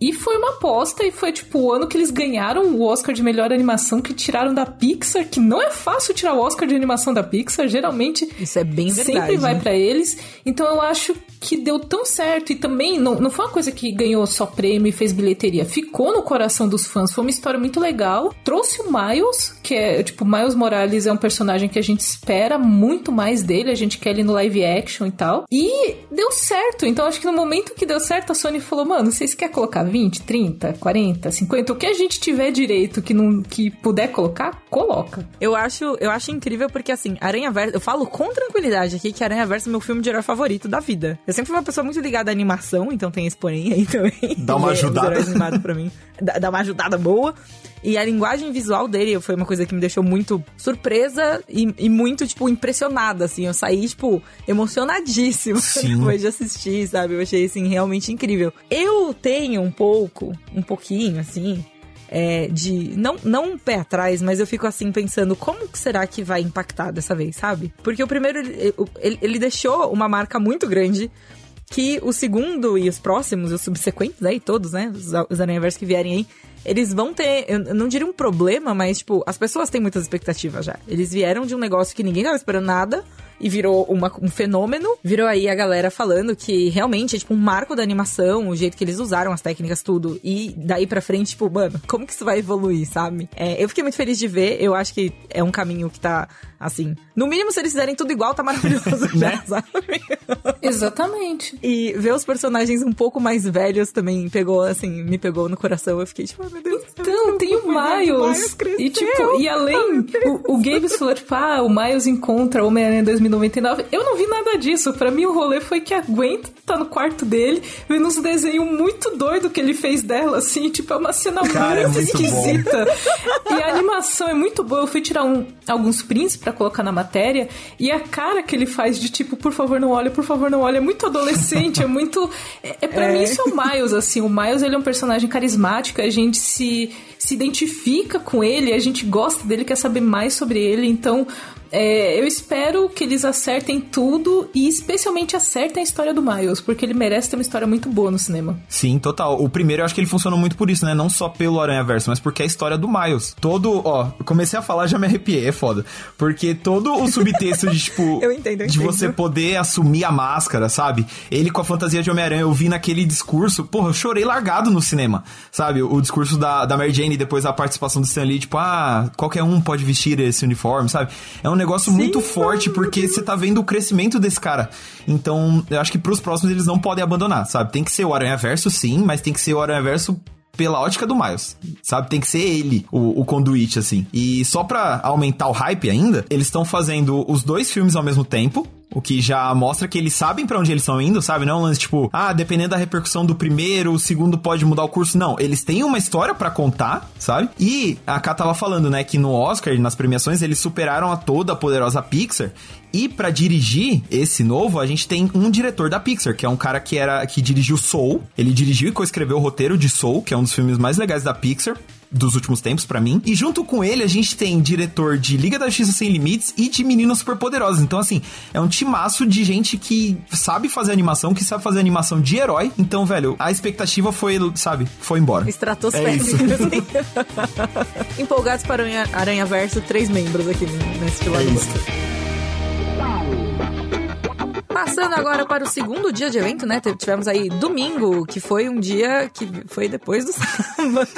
E foi uma aposta, e foi tipo o ano que eles ganharam o Oscar de melhor animação que tiraram da Pixar, que não é fácil tirar o Oscar de animação da Pixar, geralmente
Isso é bem verdade.
sempre vai
né?
pra eles. Então eu acho que deu tão certo. E também não, não foi uma coisa que ganhou só prêmio e fez bilheteria. Ficou no coração dos fãs. Foi uma história muito legal. Trouxe o Miles, que é, tipo, Miles Morales é um personagem que a gente espera muito mais dele. A gente quer ele no live action e tal. E deu certo. Então acho que no momento que deu certo, a Sony falou: mano, vocês querem colocar 20, 30, 40, 50? O que a gente tiver direito que, não, que puder colocar, coloca.
Eu acho, eu acho incrível porque, assim, Aranha Verso... Eu falo com tranquilidade aqui que Aranha Verso é meu filme de herói favorito da vida. Eu sempre fui uma pessoa muito ligada à animação, então tem esse porém aí também.
Dá uma ajudada.
heróis animados pra mim. Dá, dá uma ajudada boa. E a linguagem visual dele foi uma coisa que me deixou muito surpresa e, e muito, tipo, impressionada, assim. Eu saí, tipo, emocionadíssima
Sim.
depois de assistir, sabe? Eu achei, assim, realmente incrível. Eu tenho um pouco, um pouquinho, assim, é, de. Não, não um pé atrás, mas eu fico assim pensando como que será que vai impactar dessa vez, sabe? Porque o primeiro, ele, ele, ele deixou uma marca muito grande. Que o segundo e os próximos, os subsequentes aí, todos, né? Os, os Aranhaversos que vierem aí, eles vão ter, eu não diria um problema, mas, tipo, as pessoas têm muitas expectativas já. Eles vieram de um negócio que ninguém tava esperando nada e virou uma- um fenômeno. Virou aí a galera falando que realmente é tipo um marco da animação, o jeito que eles usaram as técnicas, tudo. E daí pra frente, tipo, mano, como que isso vai evoluir, sabe? É, eu fiquei muito feliz de ver, eu acho que é um caminho que tá, assim. No mínimo, se eles fizerem tudo igual, tá maravilhoso já, sabe?
Exatamente.
E ver os personagens um pouco mais velhos também pegou, assim, me pegou no coração. Eu fiquei tipo, ai meu Deus.
Então, tem o Miles. e tipo, e além, o, o Games falou, tipo, ah, o Miles encontra o Homem-Aranha 2099. Eu não vi nada disso. Pra mim, o rolê foi que a Gwen tá no quarto dele, vendo uns desenhos muito doido que ele fez dela, assim, tipo, é uma cena Cara, muito, é muito esquisita. E a animação é muito boa. Eu fui tirar um, alguns prints para colocar na matéria, e a cara que ele faz de tipo, por favor, não olha, por favor, não olha, é muito adolescente, é muito. É, é para é. mim, isso é o Miles, assim. O Miles, ele é um personagem carismático, a gente se, se identifica com ele, a gente gosta dele, quer saber mais sobre ele, então é, eu espero que eles acertem tudo e especialmente acertem a história do Miles, porque ele merece ter uma história muito boa no cinema.
Sim, total. O primeiro eu acho que ele funciona muito por isso, né? Não só pelo Aranha Verso, mas porque é a história do Miles. Todo, ó, comecei a falar já me arrepiei, é foda. Porque todo o subtexto de, tipo,
eu entendo, eu
de você poder assumir a máscara, sabe? Ele com a fantasia de Homem-Aranha, eu vi naquele discurso, porra, eu chorei largado no cinema, sabe? O, discurso da, da Mary Jane depois da participação do Stan Lee, tipo, ah, qualquer um pode vestir esse uniforme, sabe? É um um negócio Sim, muito forte, porque você tá vendo o crescimento desse cara. Então, eu acho que pros próximos eles não podem abandonar, sabe? Tem que ser o Aranha Verso, sim, mas tem que ser o Aranha Verso pela ótica do Miles, sabe? Tem que ser ele o, o conduíte, assim. E só pra aumentar o hype ainda, eles estão fazendo os dois filmes ao mesmo tempo, o que já mostra que eles sabem para onde eles estão indo, sabe? Não é um lance tipo, ah, dependendo da repercussão do primeiro, o segundo pode mudar o curso. Não, eles têm uma história para contar, sabe? E a Ká tava falando, né, que no Oscar, nas premiações, eles superaram a toda a poderosa Pixar. E para dirigir esse novo, a gente tem um diretor da Pixar, que é um cara que era que dirigiu Soul. Ele dirigiu e coescreveu o roteiro de Soul, que é um dos filmes mais legais da Pixar dos últimos tempos para mim. E junto com ele, a gente tem diretor de Liga da Justiça Sem Limites e de Meninas Superpoderosas. Então, assim, é um timaço de gente que sabe fazer animação, que sabe fazer animação de herói. Então, velho, a expectativa foi, sabe, foi embora.
Estratosférica. É. Empolgados para o Aranha Verso, três membros aqui nesse pilar é Passando agora para o segundo dia de evento, né? Tivemos aí domingo, que foi um dia que foi depois do sábado.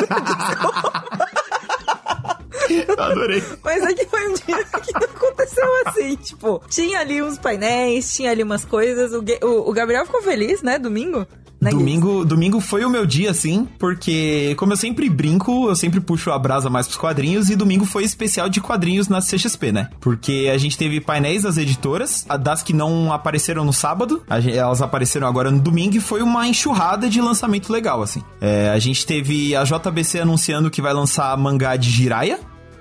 Adorei.
Mas aqui foi um dia que não aconteceu assim, tipo, tinha ali uns painéis, tinha ali umas coisas. O, o, o Gabriel ficou feliz, né? Domingo.
Né, domingo, domingo foi o meu dia, sim, porque como eu sempre brinco, eu sempre puxo a brasa mais pros quadrinhos e domingo foi especial de quadrinhos na CXP, né? Porque a gente teve painéis das editoras, das que não apareceram no sábado, elas apareceram agora no domingo e foi uma enxurrada de lançamento legal, assim. É, a gente teve a JBC anunciando que vai lançar mangá de Jiraiya,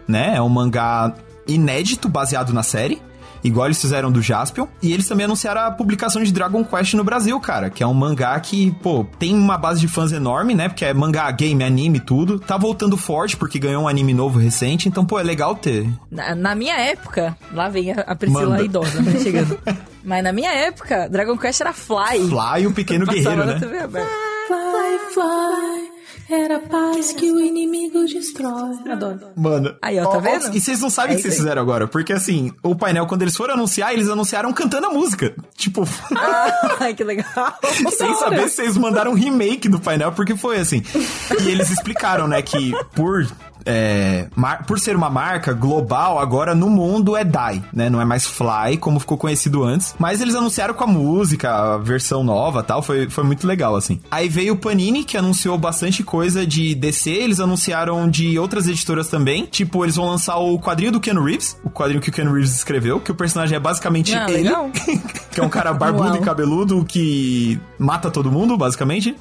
né? É um mangá inédito baseado na série igual eles fizeram do Jaspion. E eles também anunciaram a publicação de Dragon Quest no Brasil, cara, que é um mangá que, pô, tem uma base de fãs enorme, né? Porque é mangá, game, anime, tudo. Tá voltando forte porque ganhou um anime novo recente, então, pô, é legal ter.
Na, na minha época, lá vem a, Priscila Manda. idosa, né, chegando. Mas na minha época, Dragon Quest era Fly.
Fly, o pequeno guerreiro, né?
Fly, fly. Era paz que o inimigo destrói. Adoro.
Mano.
Aí, ó, tá ó, vendo?
E vocês não sabem o é que vocês fizeram agora. Porque, assim, o painel, quando eles foram anunciar, eles anunciaram cantando a música. Tipo.
Ai, que legal.
Sem saber se vocês mandaram um remake do painel, porque foi assim. E eles explicaram, né, que por é, por ser uma marca global, agora no mundo é Dai, né? Não é mais Fly, como ficou conhecido antes. Mas eles anunciaram com a música, a versão nova tal. Foi, foi muito legal, assim. Aí veio o Panini, que anunciou bastante coisa de DC. Eles anunciaram de outras editoras também. Tipo, eles vão lançar o quadrinho do Ken Reeves, o quadrinho que o Ken Reeves escreveu, que o personagem é basicamente ah, ele. que é um cara barbudo e cabeludo que mata todo mundo, basicamente.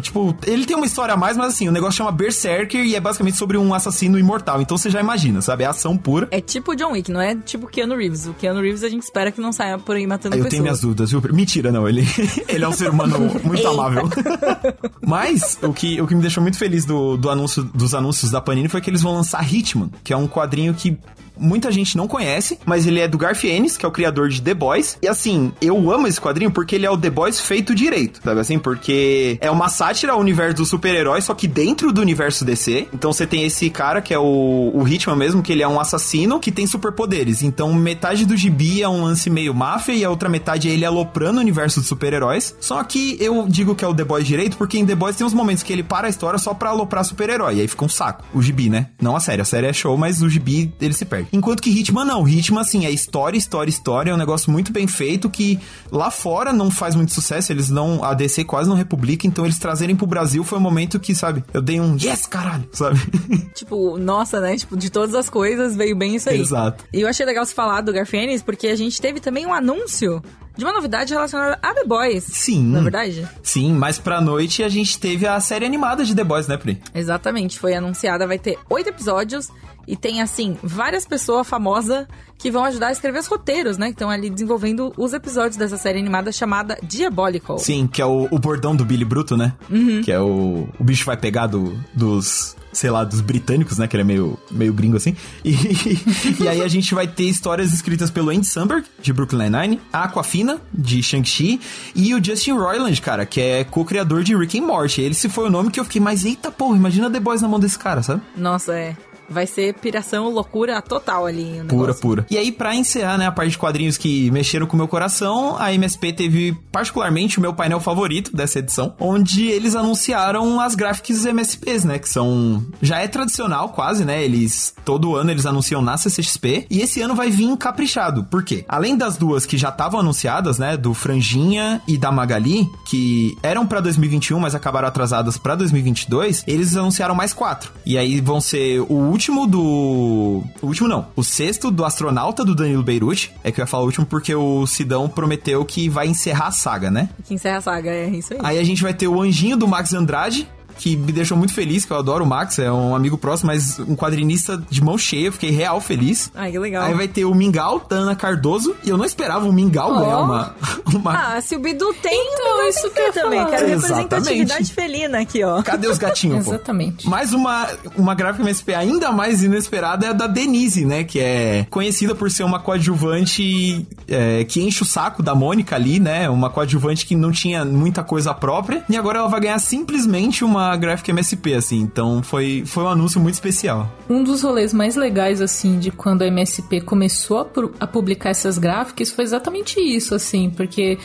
Tipo, ele tem uma história a mais, mas assim, o negócio chama Berserker e é basicamente sobre um assassino imortal. Então você já imagina, sabe? É ação pura.
É tipo John Wick, não é tipo Keanu Reeves. O Keanu Reeves a gente espera que não saia por aí matando
Eu
pessoas.
tenho minhas dúvidas, viu? Mentira, não. Ele, ele é um ser humano muito amável. mas o que, o que me deixou muito feliz do, do anúncio, dos anúncios da Panini foi que eles vão lançar Hitman, que é um quadrinho que muita gente não conhece, mas ele é do Garth Ennis, que é o criador de The Boys. E assim, eu amo esse quadrinho porque ele é o The Boys feito direito, sabe assim? Porque é uma sátira ao universo dos super-heróis, só que dentro do universo DC. Então você tem esse cara que é o, o Hitman mesmo, que ele é um assassino que tem superpoderes. Então metade do gibi é um lance meio máfia e a outra metade é ele aloprando o universo dos super-heróis. Só que eu digo que é o The Boys direito porque em The Boys tem uns momentos que ele para a história só pra aloprar super-herói. E aí fica um saco. O gibi, né? Não a série. A série é show, mas o gibi ele se perde. Enquanto que Hitman não. Hitman, assim, é história, história, história. É um negócio muito bem feito que lá fora não faz muito sucesso. Eles não. A DC quase não republica. Então eles trazerem pro Brasil foi um momento que, sabe, eu dei um yes, caralho, sabe?
Tipo, nossa, né? Tipo, de todas as coisas veio bem isso aí.
Exato.
E eu achei legal você falar do Garfienes, porque a gente teve também um anúncio de uma novidade relacionada a The Boys.
Sim.
Na é verdade?
Sim, mas pra noite a gente teve a série animada de The Boys, né, Pri?
Exatamente, foi anunciada, vai ter oito episódios e tem, assim, várias pessoas famosas que vão ajudar a escrever os roteiros, né? Que estão ali desenvolvendo os episódios dessa série animada chamada Diabolical.
Sim, que é o, o bordão do Billy Bruto, né?
Uhum.
Que é o. O bicho vai pegar do, dos sei lá, dos britânicos, né? Que ele é meio, meio gringo assim. E, e aí a gente vai ter histórias escritas pelo Andy Samberg, de Brooklyn Nine-Nine, a Aquafina, de Shang-Chi, e o Justin Roiland, cara, que é co-criador de Rick and Morty. Ele se foi o nome que eu fiquei, mas eita porra, imagina The Boys na mão desse cara, sabe?
Nossa, é. Vai ser piração, loucura total ali.
Pura, pura. E aí, pra encerrar, né, a parte de quadrinhos que mexeram com o meu coração, a MSP teve particularmente o meu painel favorito dessa edição, onde eles anunciaram as graphics MSPs, né, que são... Já é tradicional quase, né, eles... Todo ano eles anunciam na CCXP, e esse ano vai vir caprichado. Por quê? Além das duas que já estavam anunciadas, né, do Franjinha e da Magali, que eram pra 2021, mas acabaram atrasadas pra 2022, eles anunciaram mais quatro. E aí vão ser o último do. O último não. O sexto do astronauta do Danilo Beirute. É que eu ia falar o último porque o Sidão prometeu que vai encerrar a saga, né?
Que encerra a saga, é isso aí.
Aí a gente vai ter o anjinho do Max Andrade, que me deixou muito feliz, que eu adoro o Max, é um amigo próximo, mas um quadrinista de mão cheia, fiquei real feliz.
Ai, que legal.
Aí vai ter o Mingau, da Ana Cardoso, e eu não esperava o Mingau oh. ganhar uma, uma...
Ah, se o Bidu tem, então, isso que eu também. Falar. Quero representatividade felina aqui, ó.
Cadê os gatinhos,
Exatamente.
Mais uma, uma gráfica MSP ainda mais inesperada é a da Denise, né, que é conhecida por ser uma coadjuvante é, que enche o saco da Mônica ali, né, uma coadjuvante que não tinha muita coisa própria, e agora ela vai ganhar simplesmente uma uma Graphic MSP, assim. Então foi, foi um anúncio muito especial.
Um dos rolês mais legais, assim, de quando a MSP começou a, a publicar essas gráficas foi exatamente isso, assim, porque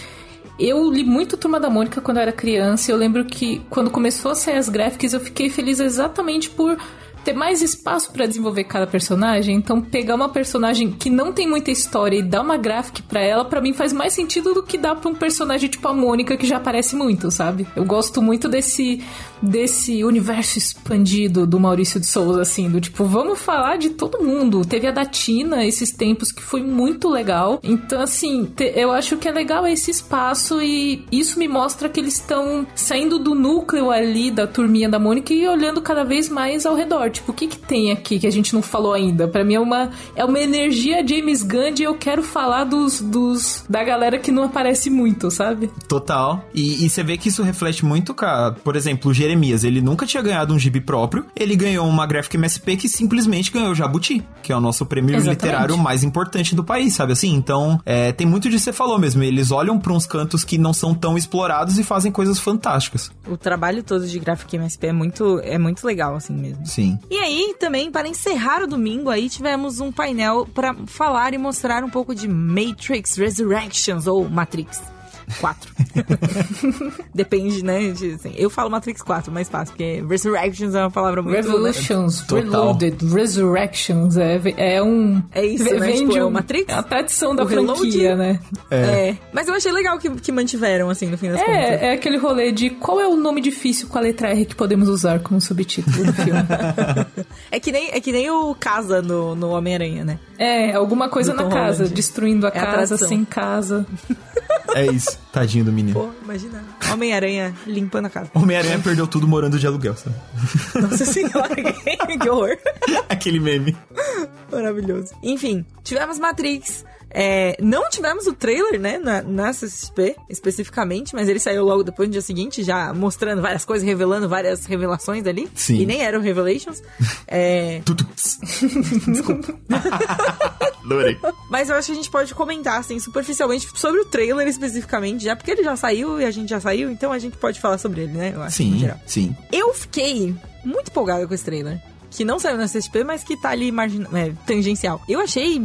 eu li muito Turma da Mônica quando eu era criança. E eu lembro que quando começou a sair as gráficas, eu fiquei feliz exatamente por ter mais espaço para desenvolver cada personagem. Então, pegar uma personagem que não tem muita história e dar uma graphic para ela, para mim faz mais sentido do que dar pra um personagem tipo a Mônica, que já aparece muito, sabe? Eu gosto muito desse desse universo expandido do Maurício de Souza, assim, do tipo, vamos falar de todo mundo. Teve a da Tina esses tempos que foi muito legal. Então, assim, te, eu acho que é legal esse espaço e isso me mostra que eles estão saindo do núcleo ali da turminha da Mônica e olhando cada vez mais ao redor. Tipo, o que que tem aqui que a gente não falou ainda? Para mim é uma, é uma energia James Gunn e eu quero falar dos, dos da galera que não aparece muito, sabe?
Total. E, e você vê que isso reflete muito, cara. Por exemplo, o Jeremias, ele nunca tinha ganhado um gibi próprio, ele ganhou uma Graphic MSP que simplesmente ganhou o Jabuti, que é o nosso prêmio Exatamente. literário mais importante do país, sabe assim? Então, é, tem muito que você falou mesmo, eles olham para uns cantos que não são tão explorados e fazem coisas fantásticas.
O trabalho todo de Graphic MSP é muito, é muito legal, assim mesmo.
Sim.
E aí, também, para encerrar o domingo, aí tivemos um painel para falar e mostrar um pouco de Matrix Resurrections, ou Matrix. 4. Depende, né? De, assim, eu falo Matrix 4, mais fácil, porque Resurrections é uma palavra muito...
Revolutions, Reloaded, Resurrections, é, é um...
É isso, né? Vem tipo, de é um, Matrix?
É a tradição da franquia, né?
É. é. Mas eu achei legal que, que mantiveram, assim, no fim das
é,
contas.
É aquele rolê de qual é o nome difícil com a letra R que podemos usar como subtítulo do filme.
é, que nem, é que nem o Casa no, no Homem-Aranha, né?
É, alguma coisa na casa, Holland. destruindo a é casa, a sem casa.
É isso. Tadinho do menino.
Pô, imagina. Homem-Aranha limpando a casa.
Homem-Aranha perdeu tudo morando de aluguel, sabe?
Nossa senhora, que horror.
Aquele meme.
Maravilhoso. Enfim, tivemos Matrix. É, não tivemos o trailer, né, na, na CCXP, especificamente, mas ele saiu logo depois, no dia seguinte, já mostrando várias coisas, revelando várias revelações ali.
Sim.
E nem eram Revelations. É...
Desculpa. Adorei.
Mas eu acho que a gente pode comentar, assim, superficialmente sobre o trailer especificamente, já porque ele já saiu e a gente já saiu, então a gente pode falar sobre ele, né? Eu acho,
sim, sim.
Eu fiquei muito empolgada com esse trailer que não saiu na CSP, mas que tá ali margin... É, tangencial. Eu achei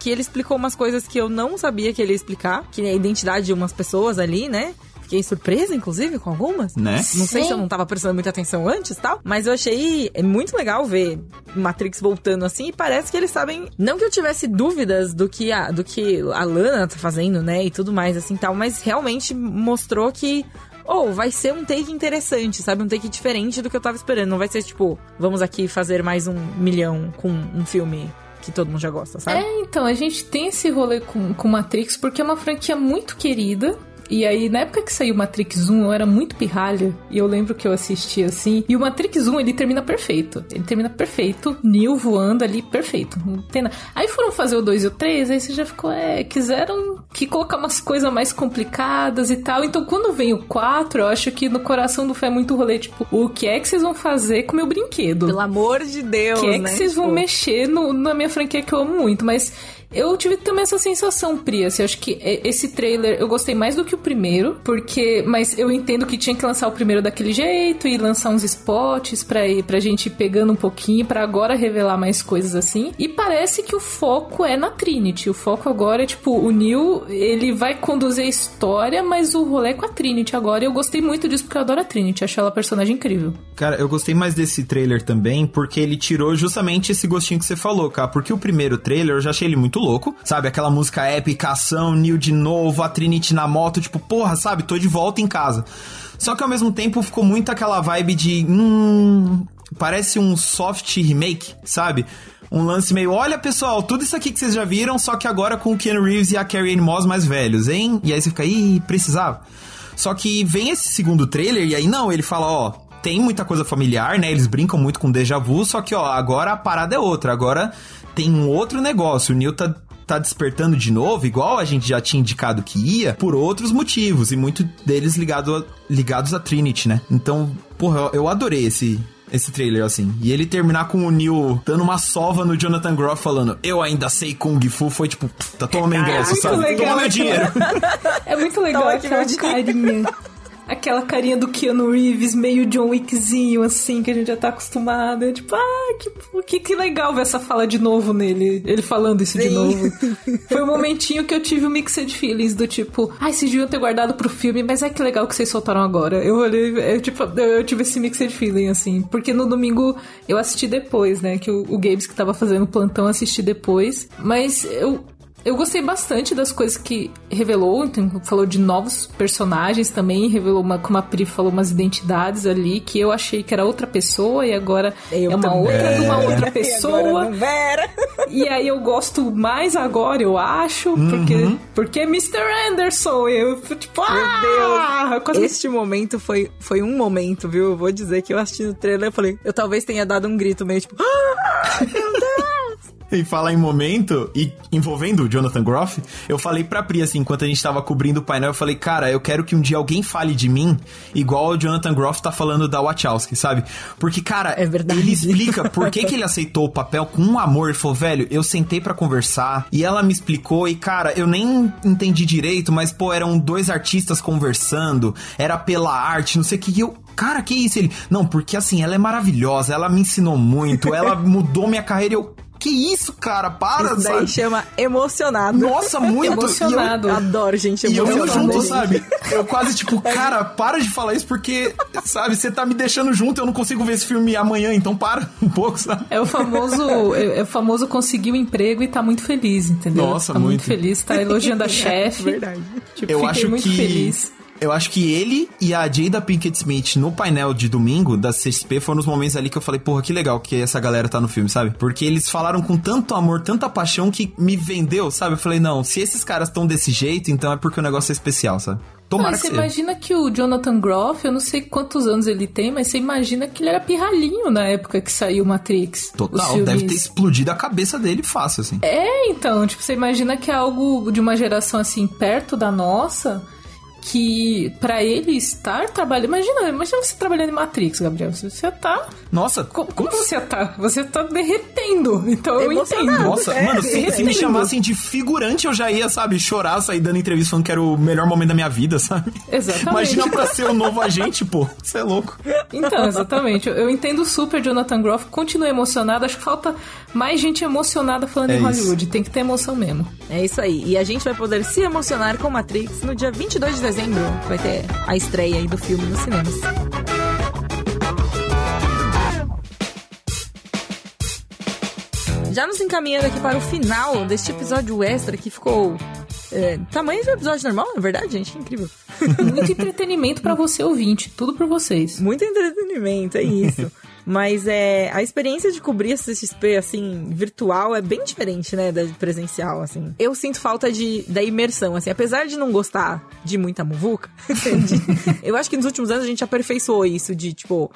que ele explicou umas coisas que eu não sabia que ele ia explicar, que é a identidade de umas pessoas ali, né? fiquei surpresa, inclusive, com algumas.
Né?
Não sei
Sim.
se eu não tava prestando muita atenção antes e tal, mas eu achei é muito legal ver Matrix voltando assim e parece que eles sabem. Não que eu tivesse dúvidas do que a, do que a Lana tá fazendo, né? E tudo mais assim tal, mas realmente mostrou que. Ou vai ser um take interessante, sabe? Um take diferente do que eu tava esperando. Não vai ser tipo, vamos aqui fazer mais um milhão com um filme que todo mundo já gosta, sabe?
É, então, a gente tem esse rolê com, com Matrix porque é uma franquia muito querida. E aí, na época que saiu Matrix 1, eu era muito pirralha. E eu lembro que eu assisti assim. E o Matrix 1, ele termina perfeito. Ele termina perfeito. Neo voando ali, perfeito. Não tem nada. Aí foram fazer o 2 e o 3, aí você já ficou, é, quiseram que colocar umas coisas mais complicadas e tal. Então, quando vem o 4, eu acho que no coração do fé é muito rolê, tipo, o que é que vocês vão fazer com o meu brinquedo?
Pelo amor de Deus,
que é que
né?
vocês vão
Tipo,
mexer no- na minha franquia que eu amo muito, mas eu tive também essa sensação, Pri, assim, acho que esse trailer eu gostei mais do que o primeiro, porque, mas eu entendo que tinha que lançar o primeiro daquele jeito e lançar uns spots pra, pra gente ir pegando um pouquinho, pra agora revelar mais coisas assim, e parece que o foco é na Trinity, o foco agora é, tipo, o Neil, ele vai conduzir a história, mas o rolê é com a Trinity agora, e eu gostei muito disso porque eu adoro a Trinity, acho ela personagem incrível.
Cara, eu gostei mais desse trailer também, porque ele tirou justamente esse gostinho que você falou, cara. Porque o primeiro trailer eu já achei ele muito louco, sabe? Aquela música épica, ação, Neil de novo, a Trinity na moto, tipo, porra, sabe? Tô de volta em casa. Só que ao mesmo tempo ficou muito aquela vibe de. Hum. Parece um soft remake, sabe? Um lance meio, olha pessoal, tudo isso aqui que vocês já viram, só que agora com o Ken Reeves e a Carrie Ann Moss mais velhos, hein? E aí você fica, ih, precisava. Só que vem esse segundo trailer e aí não, ele fala, ó, tem muita coisa familiar, né? Eles brincam muito com déjà vu, só que ó, agora a parada é outra, agora tem um outro negócio. O Neil tá tá despertando de novo, igual a gente já tinha indicado que ia, por outros motivos, e muito deles ligado a- ligados a Trinity, né? Então, porra, eu, adorei esse, esse trailer, assim. E ele terminar com o Neil dando uma sova no Jonathan Groff falando, eu ainda sei Kung Fu, foi tipo, tá, toma meu ingresso,
muito
sabe?
legal.
Toma meu dinheiro.
É muito legal aquela carinha. Aquela carinha do Keanu Reeves, meio John Wickzinho, assim, que a gente já tá acostumado. É tipo, ah, que, que, que legal ver essa fala de novo nele. Ele falando isso de
Sim.
novo. Foi um momentinho que eu tive um mixed feelings do tipo, ai, vocês deviam ter guardado pro filme, mas é que legal que vocês soltaram agora. Eu olhei, eu, tipo, eu, tive esse mixed feeling, assim. Porque no domingo eu assisti depois, né? Que o, o Gabes que tava fazendo o plantão assisti depois. Mas eu, eu gostei bastante das coisas que revelou, então falou de novos personagens também, revelou uma, como a Pri falou, umas identidades ali que eu achei que era outra pessoa e agora
Eu
é uma
também.
outra de uma outra
E agora
pessoa.
não era.
E aí eu gosto mais agora, eu acho, porque, porque é Mr. Anderson. Eu, tipo, ah,
Meu
quase-
Deus. Este momento foi, foi um momento, viu? Eu vou dizer que eu assisti o trailer e falei, eu talvez tenha dado um grito meio tipo, ah, meu Deus!
E falar em momento, e envolvendo o Jonathan Groff, eu falei pra Pri, assim, enquanto a gente tava cobrindo o painel, eu falei, cara, eu quero que um dia alguém fale de mim igual o Jonathan Groff tá falando da Wachowski, sabe? Porque, cara,
É verdade.
ele explica por que, que ele aceitou o papel com um amor. Ele falou, velho, eu sentei pra conversar, e ela me explicou, e, cara, eu nem entendi direito, mas, pô, eram dois artistas conversando, era pela arte, não sei o que, e eu... Cara, que isso? Ele, não, porque assim, ela é maravilhosa, ela me ensinou muito, ela mudou minha carreira, e eu... Que isso, cara? Para,
Isso daí
sabe?
chama emocionado.
Nossa, muito.
Emocionado.
Eu adoro gente
E eu, e eu
emocionada.
junto,
gente.
sabe? Eu quase tipo, cara, para de falar isso porque, sabe, você tá me deixando junto, eu não consigo ver esse filme amanhã, então para um pouco, sabe?
É o famoso, é, é o famoso conseguiu emprego e tá muito feliz, entendeu?
Nossa,
tá muito,
muito.
feliz, tá elogiando a chefe.
Verdade.
Tipo,
Eu
fiquei
acho
muito
que.
feliz.
Eu acho que ele e a Jada Pinkett Smith no painel de domingo da CXP foram os momentos ali que eu falei, porra, que legal que essa galera tá no filme, sabe? Porque eles falaram com tanto amor, tanta paixão que me vendeu, sabe? Eu falei, não, se esses caras estão desse jeito, então é porque o negócio é especial, sabe? Tomara
Mas você imagina que o Jonathan Groff, eu não sei quantos anos ele tem, mas você imagina que ele era pirralhinho na época que saiu Matrix.
Total, deve ter explodido a cabeça dele fácil, assim.
É, então, tipo, você imagina que é algo de uma geração assim, perto da nossa, que pra ele estar trabalhando. Imagina, imagina você trabalhando em Matrix, Gabriel. Você tá.
Nossa,
co- Como, você tá? Você tá derretendo. Então eu entendo.
Nossa,
É,
mano, se, se me chamassem de figurante, eu já ia, sabe, chorar, sair dando entrevista falando que era o melhor momento da minha vida, sabe?
Exatamente.
Imagina pra ser o novo agente, pô. Você é louco.
Então, exatamente. Eu, eu entendo super Jonathan Groff, continuo emocionado. Acho que falta mais gente emocionada falando
É
em
isso.
Hollywood. Tem que ter emoção mesmo.
É isso aí. E a gente vai poder se emocionar com Matrix no dia 22 de dezembro. Vai ter a estreia aí do filme nos cinemas. Já nos encaminhando aqui para o final deste episódio extra que ficou é, tamanho de um episódio normal, na verdade, gente. Incrível.
Muito entretenimento para você ouvinte, tudo para vocês.
Muito entretenimento, é isso. Mas é, a experiência de cobrir a CXP, assim, virtual é bem diferente, né, da presencial, assim. Eu sinto falta de, da imersão, assim. Apesar de não gostar de muita muvuca, eu acho que nos últimos anos a gente aperfeiçoou isso de, tipo,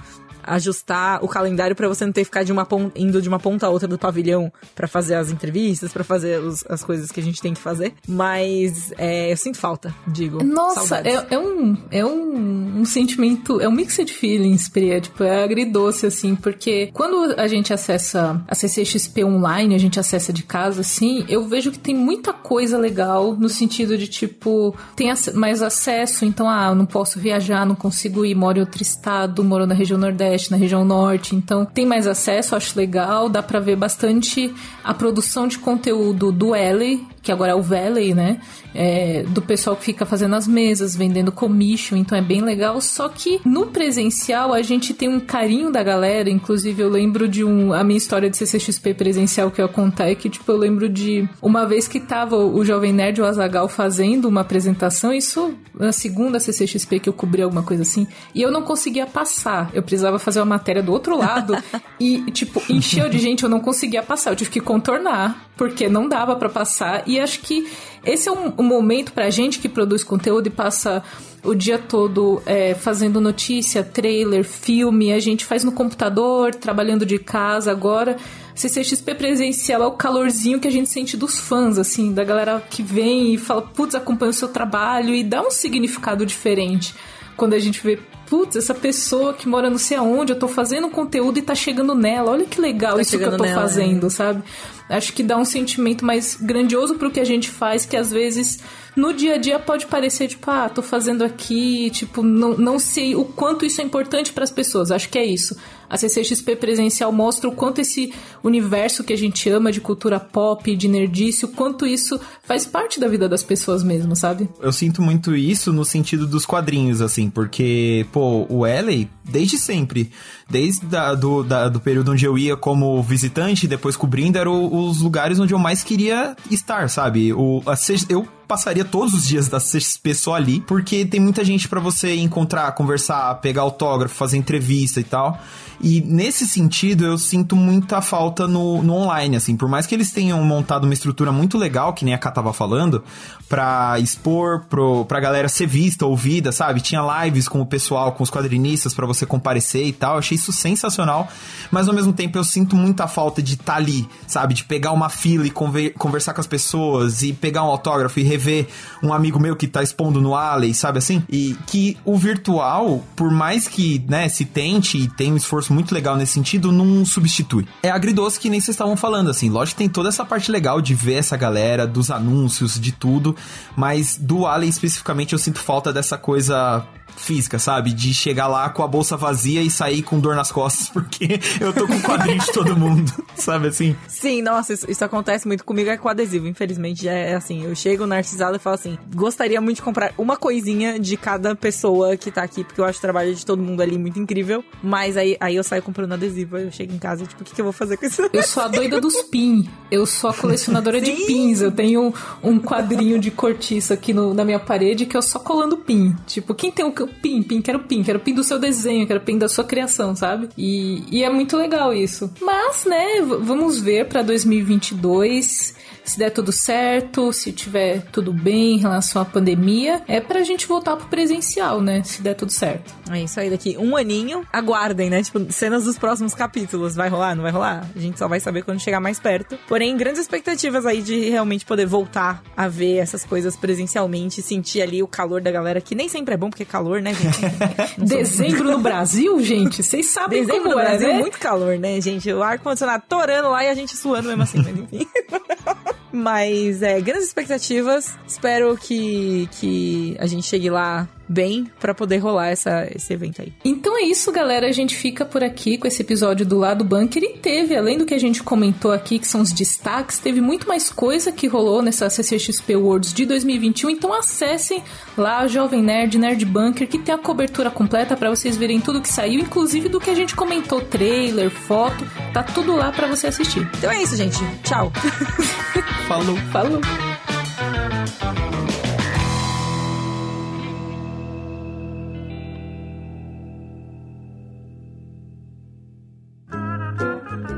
ajustar o calendário para você não ter que ficar de uma ponta, indo de uma ponta a outra do pavilhão para fazer as entrevistas, para fazer os, as coisas que a gente tem que fazer. Mas é, eu sinto falta, digo.
Nossa, é, é, um, é um, um, sentimento, é um mixed feelings, Pri, tipo, é agridoce, assim, porque quando a gente acessa a CCXP online, a gente acessa de casa, assim, eu vejo que tem muita coisa legal no sentido de, tipo, tem mais acesso, então, ah, eu não posso viajar, não consigo ir, moro em outro estado, moro na região nordeste, Nordeste, na região Norte. Então tem mais acesso, acho legal. Dá para ver bastante a produção de conteúdo do Ellie, que agora é o Valley, né? É, do pessoal que fica fazendo as mesas, vendendo commission, então é bem legal. Só que no presencial a gente tem um carinho da galera, inclusive eu lembro de um. A minha história de CCXP presencial que eu contar é que, tipo, eu lembro de uma vez que tava o Jovem Nerd o Azagal fazendo uma apresentação, isso na segunda CCXP que eu cobri alguma coisa assim, e eu não conseguia passar. Eu precisava fazer uma matéria do outro lado e, tipo, encheu de gente, eu não conseguia passar, eu tive que contornar, porque não dava para passar. E acho que esse é um, um momento pra gente que produz conteúdo e passa o dia todo é, fazendo notícia, trailer, filme, a gente faz no computador, trabalhando de casa agora. CCXP presencial é o calorzinho que a gente sente dos fãs, assim, da galera que vem e fala, putz, acompanha o seu trabalho e dá um significado diferente quando a gente vê putz, essa pessoa que mora não sei aonde, eu tô fazendo conteúdo e tá chegando nela. Olha que legal tá isso que eu tô nela, fazendo, né? sabe? Acho que dá um sentimento mais grandioso pro que a gente faz, que às vezes no dia a dia pode parecer tipo, ah, tô fazendo aqui, tipo, não, não sei o quanto isso é importante para as pessoas. Acho que é isso. A CCXP presencial mostra o quanto esse universo que a gente ama de cultura pop, de nerdice, o quanto isso faz parte da vida das pessoas mesmo, sabe?
Eu sinto muito isso no sentido dos quadrinhos, assim, porque, pô, o Ellie, desde sempre, desde da, do, da, do período onde eu ia como visitante, depois cobrindo, eram os lugares onde eu mais queria estar, sabe? O, a, eu passaria todos os dias da CXP só ali, porque tem muita gente para você encontrar, conversar, pegar autógrafo, fazer entrevista e tal. E nesse sentido, eu sinto muita falta no, no online, assim. Por mais que eles tenham montado uma estrutura muito legal, que nem a Ká tava falando, pra expor, pro, pra galera ser vista, ouvida, sabe? Tinha lives com o pessoal, com os quadrinistas para você comparecer e tal. Eu achei isso sensacional. Mas ao mesmo tempo, eu sinto muita falta de estar tá ali, sabe? De pegar uma fila e conver, conversar com as pessoas e pegar um autógrafo e rever um amigo meu que tá expondo no Alley, sabe assim? E que o virtual, por mais que, né, se tente e tenha um esforço muito legal nesse sentido, não substitui. É agridoce que nem vocês estavam falando, assim. Lógico que tem toda essa parte legal de ver essa galera, dos anúncios, de tudo, mas do Alien especificamente eu sinto falta dessa coisa física, sabe? De chegar lá com a bolsa vazia e sair com dor nas costas, porque eu tô com quadrinho de todo mundo, sabe assim?
Sim, nossa, isso, isso, acontece muito comigo é com adesivo, infelizmente é, é assim, eu chego narcisado e falo assim, gostaria muito de comprar uma coisinha de cada pessoa que tá aqui, porque eu acho o trabalho de todo mundo ali muito incrível, mas aí, aí eu saio comprando adesivo, eu chego em casa, tipo, o que, que eu vou fazer com isso?
Eu sou a doida dos pins, eu sou a colecionadora de pins, eu tenho um quadrinho de cortiça aqui no, na minha parede que eu só colando pin, tipo, quem tem um quero pin, pin, quero pin, quero pin do seu desenho, quero pin da sua criação, sabe? E, e é muito legal isso. Mas, né, vamos ver para 2022 se der tudo certo, se tiver tudo bem em relação à pandemia, é pra gente voltar pro presencial, né? Se der tudo certo.
É isso aí, daqui um aninho, aguardem, né? Tipo, cenas dos próximos capítulos. Vai rolar, não vai rolar? A gente só vai saber quando chegar mais perto. Porém, grandes expectativas aí de realmente poder voltar a ver essas coisas presencialmente, sentir ali o calor da galera, que nem sempre é bom, porque é calor, né, gente?
Dezembro no Brasil, gente, vocês sabem
Dezembro
como
no
é,
Brasil
né?
é muito calor, né, gente? O ar-condicionado torando lá e a gente suando mesmo assim, mas enfim. Mas é, grandes expectativas. Espero que, que a gente chegue lá bem para poder rolar essa, esse evento aí.
Então é isso, galera. A gente fica por aqui com esse episódio do Lado Bunker e teve, além do que a gente comentou aqui, que são os destaques, teve muito mais coisa que rolou nessa CCXP Worlds de 2021. Então acessem lá Jovem Nerd, Nerd Bunker, que tem a cobertura completa para vocês verem tudo que saiu, inclusive do que a gente comentou, trailer, foto, tá tudo lá para você assistir.
Então é isso, gente. Tchau.
Falou.
Falou.